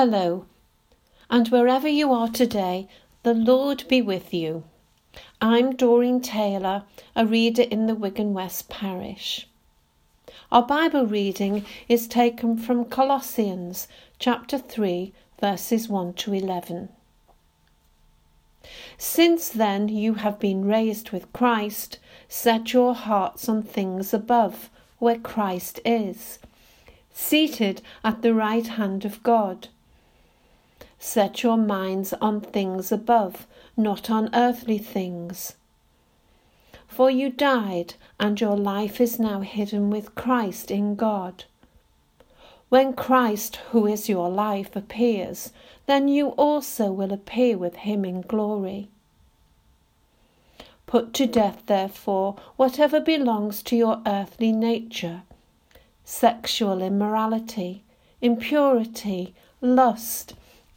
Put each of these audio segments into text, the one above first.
Hello, and wherever you are today, the Lord be with you. I'm Doreen Taylor, a reader in the Wigan West Parish. Our Bible reading is taken from Colossians chapter 3, verses 1 to 11. Since then you have been raised with Christ, set your hearts on things above, where Christ is, seated at the right hand of God. Set your minds on things above, not on earthly things. For you died, and your life is now hidden with Christ in God. When Christ, who is your life, appears, then you also will appear with him in glory. Put to death, therefore, whatever belongs to your earthly nature sexual immorality, impurity, lust,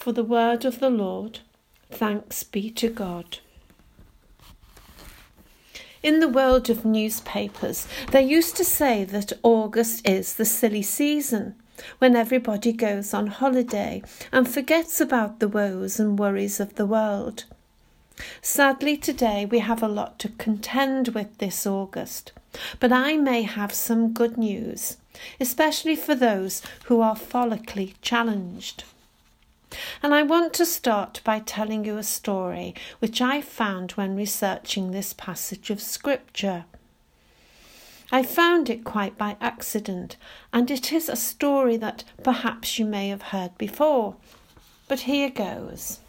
For the word of the Lord, thanks be to God. In the world of newspapers, they used to say that August is the silly season when everybody goes on holiday and forgets about the woes and worries of the world. Sadly, today we have a lot to contend with this August, but I may have some good news, especially for those who are follically challenged. And I want to start by telling you a story which I found when researching this passage of Scripture. I found it quite by accident, and it is a story that perhaps you may have heard before. But here goes.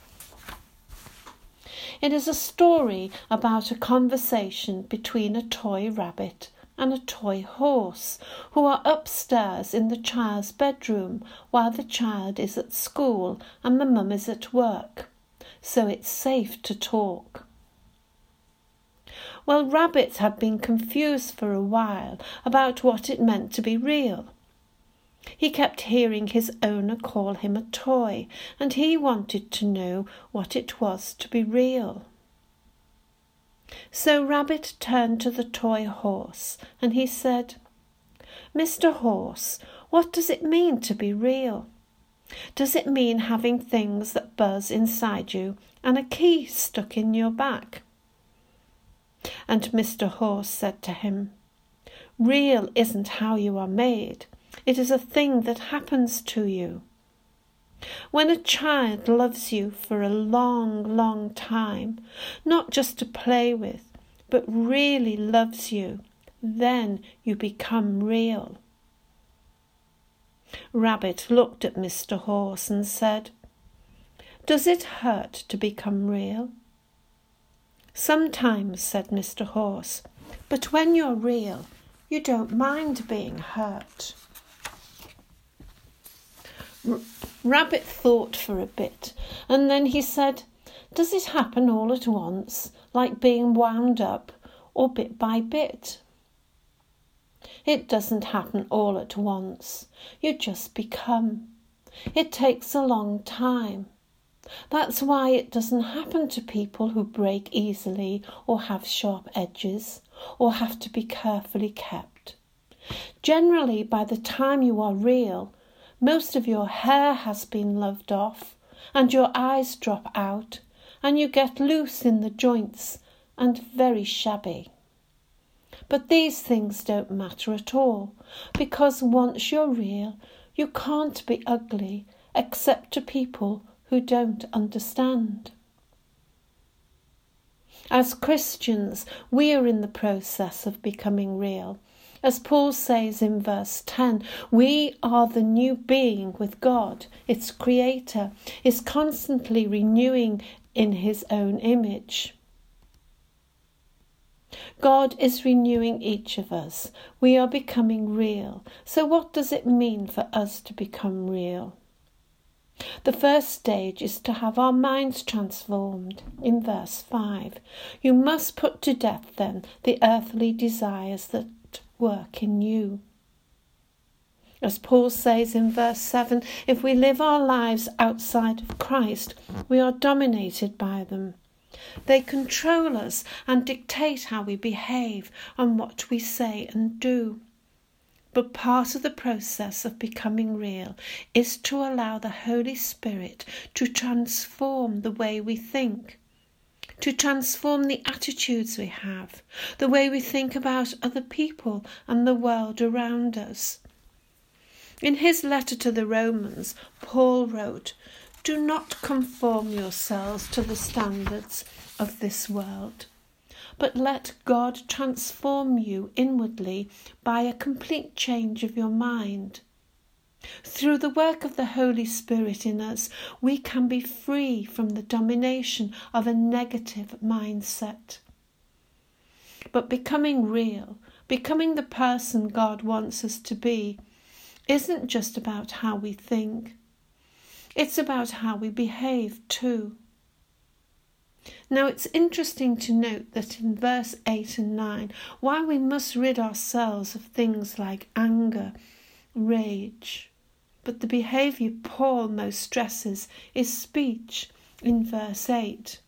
It is a story about a conversation between a toy rabbit and a toy horse, who are upstairs in the child's bedroom while the child is at school and the mum is at work, so it's safe to talk. Well, Rabbit had been confused for a while about what it meant to be real. He kept hearing his owner call him a toy, and he wanted to know what it was to be real. So Rabbit turned to the toy horse and he said, Mr. Horse, what does it mean to be real? Does it mean having things that buzz inside you and a key stuck in your back? And Mr. Horse said to him, Real isn't how you are made, it is a thing that happens to you. When a child loves you for a long, long time, not just to play with, but really loves you, then you become real. Rabbit looked at Mr. Horse and said, Does it hurt to become real? Sometimes, said Mr. Horse, but when you're real, you don't mind being hurt. Rabbit thought for a bit, and then he said, Does it happen all at once, like being wound up, or bit by bit? It doesn't happen all at once. You just become. It takes a long time. That's why it doesn't happen to people who break easily or have sharp edges or have to be carefully kept. Generally, by the time you are real, most of your hair has been loved off, and your eyes drop out, and you get loose in the joints and very shabby. But these things don't matter at all, because once you're real, you can't be ugly except to people who don't understand. As Christians, we are in the process of becoming real. As Paul says in verse 10, we are the new being with God, its creator, is constantly renewing in his own image. God is renewing each of us. We are becoming real. So, what does it mean for us to become real? The first stage is to have our minds transformed. In verse 5, you must put to death then the earthly desires that work in you. As Paul says in verse 7, if we live our lives outside of Christ, we are dominated by them. They control us and dictate how we behave and what we say and do. But part of the process of becoming real is to allow the Holy Spirit to transform the way we think, to transform the attitudes we have, the way we think about other people and the world around us. In his letter to the Romans, Paul wrote, Do not conform yourselves to the standards of this world but let God transform you inwardly by a complete change of your mind. Through the work of the Holy Spirit in us, we can be free from the domination of a negative mindset. But becoming real, becoming the person God wants us to be, isn't just about how we think, it's about how we behave too. Now it's interesting to note that in verse 8 and 9, while we must rid ourselves of things like anger, rage, but the behaviour Paul most stresses is speech in verse 8.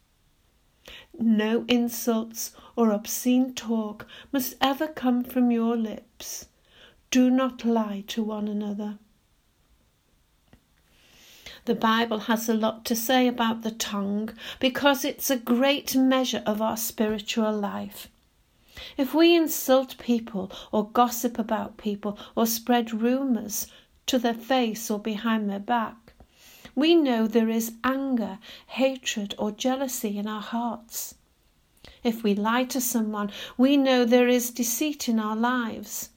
No insults or obscene talk must ever come from your lips. Do not lie to one another. The Bible has a lot to say about the tongue because it's a great measure of our spiritual life. If we insult people or gossip about people or spread rumours to their face or behind their back, we know there is anger, hatred, or jealousy in our hearts. If we lie to someone, we know there is deceit in our lives.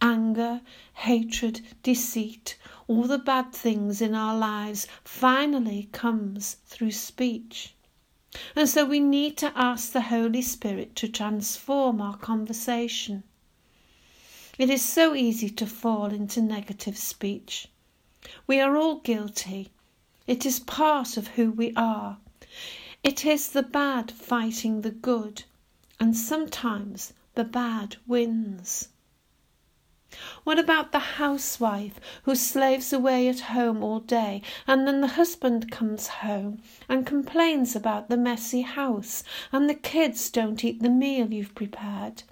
Anger, hatred, deceit, all the bad things in our lives finally comes through speech. And so we need to ask the Holy Spirit to transform our conversation. It is so easy to fall into negative speech. We are all guilty. It is part of who we are. It is the bad fighting the good, and sometimes the bad wins. What about the housewife who slaves away at home all day and then the husband comes home and complains about the messy house and the kids don't eat the meal you've prepared?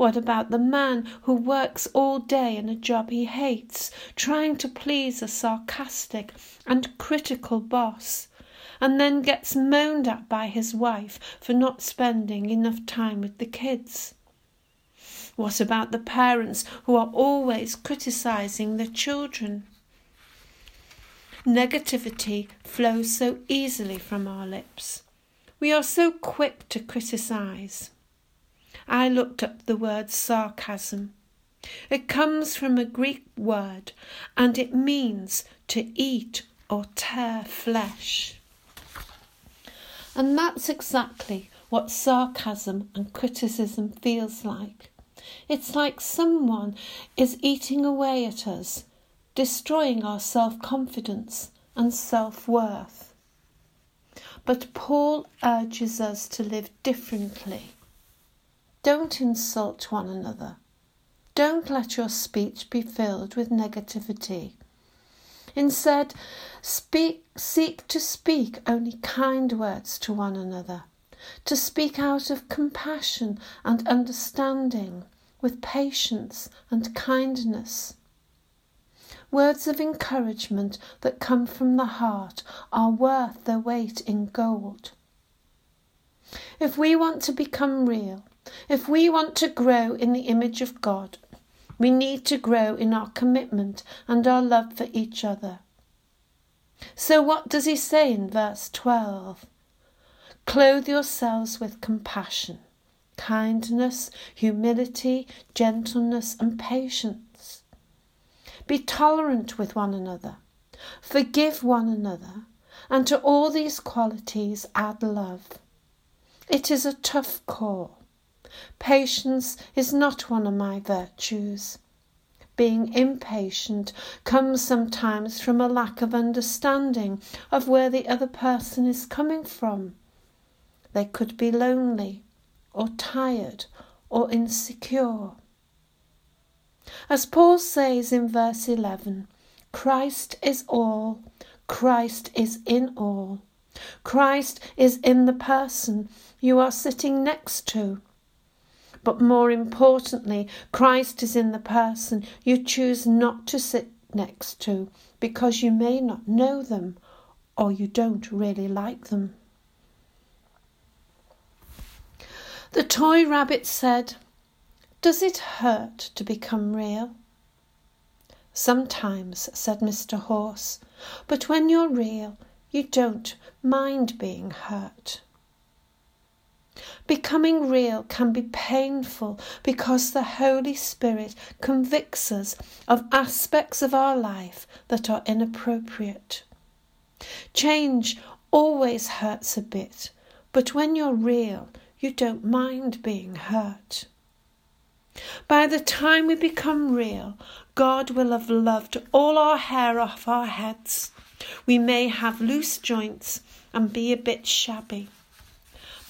What about the man who works all day in a job he hates, trying to please a sarcastic and critical boss, and then gets moaned at by his wife for not spending enough time with the kids? What about the parents who are always criticizing their children? Negativity flows so easily from our lips. We are so quick to criticize. I looked up the word sarcasm. It comes from a Greek word and it means to eat or tear flesh. And that's exactly what sarcasm and criticism feels like. It's like someone is eating away at us, destroying our self confidence and self worth. But Paul urges us to live differently. Don't insult one another. Don't let your speech be filled with negativity. Instead, speak, seek to speak only kind words to one another to speak out of compassion and understanding, with patience and kindness. Words of encouragement that come from the heart are worth their weight in gold. If we want to become real, if we want to grow in the image of God, we need to grow in our commitment and our love for each other. So, what does he say in verse 12? Clothe yourselves with compassion, kindness, humility, gentleness, and patience. Be tolerant with one another, forgive one another, and to all these qualities add love. It is a tough call. Patience is not one of my virtues being impatient comes sometimes from a lack of understanding of where the other person is coming from. They could be lonely, or tired, or insecure. As Paul says in verse 11, Christ is all, Christ is in all. Christ is in the person you are sitting next to. But more importantly, Christ is in the person you choose not to sit next to because you may not know them or you don't really like them. The toy rabbit said, Does it hurt to become real? Sometimes, said Mr. Horse, but when you're real, you don't mind being hurt. Becoming real can be painful because the Holy Spirit convicts us of aspects of our life that are inappropriate. Change always hurts a bit, but when you're real, you don't mind being hurt. By the time we become real, God will have loved all our hair off our heads. We may have loose joints and be a bit shabby.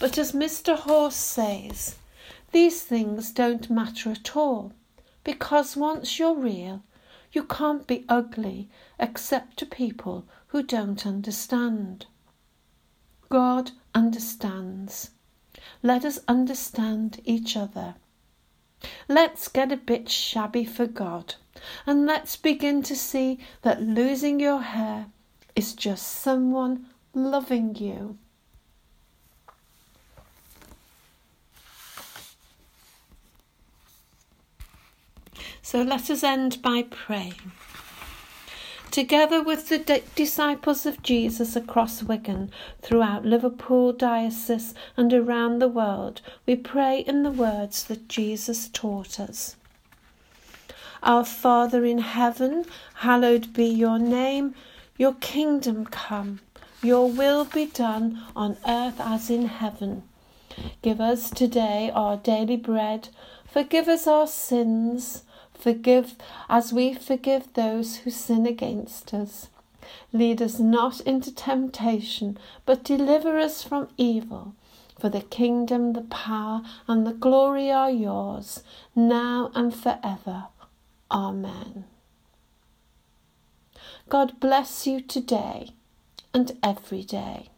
But as Mr. Horse says, these things don't matter at all because once you're real, you can't be ugly except to people who don't understand. God understands. Let us understand each other. Let's get a bit shabby for God and let's begin to see that losing your hair is just someone loving you. So let us end by praying. Together with the di- disciples of Jesus across Wigan, throughout Liverpool Diocese, and around the world, we pray in the words that Jesus taught us. Our Father in heaven, hallowed be your name, your kingdom come, your will be done on earth as in heaven. Give us today our daily bread, forgive us our sins Forgive as we forgive those who sin against us. Lead us not into temptation, but deliver us from evil. For the kingdom, the power, and the glory are yours, now and forever. Amen. God bless you today and every day.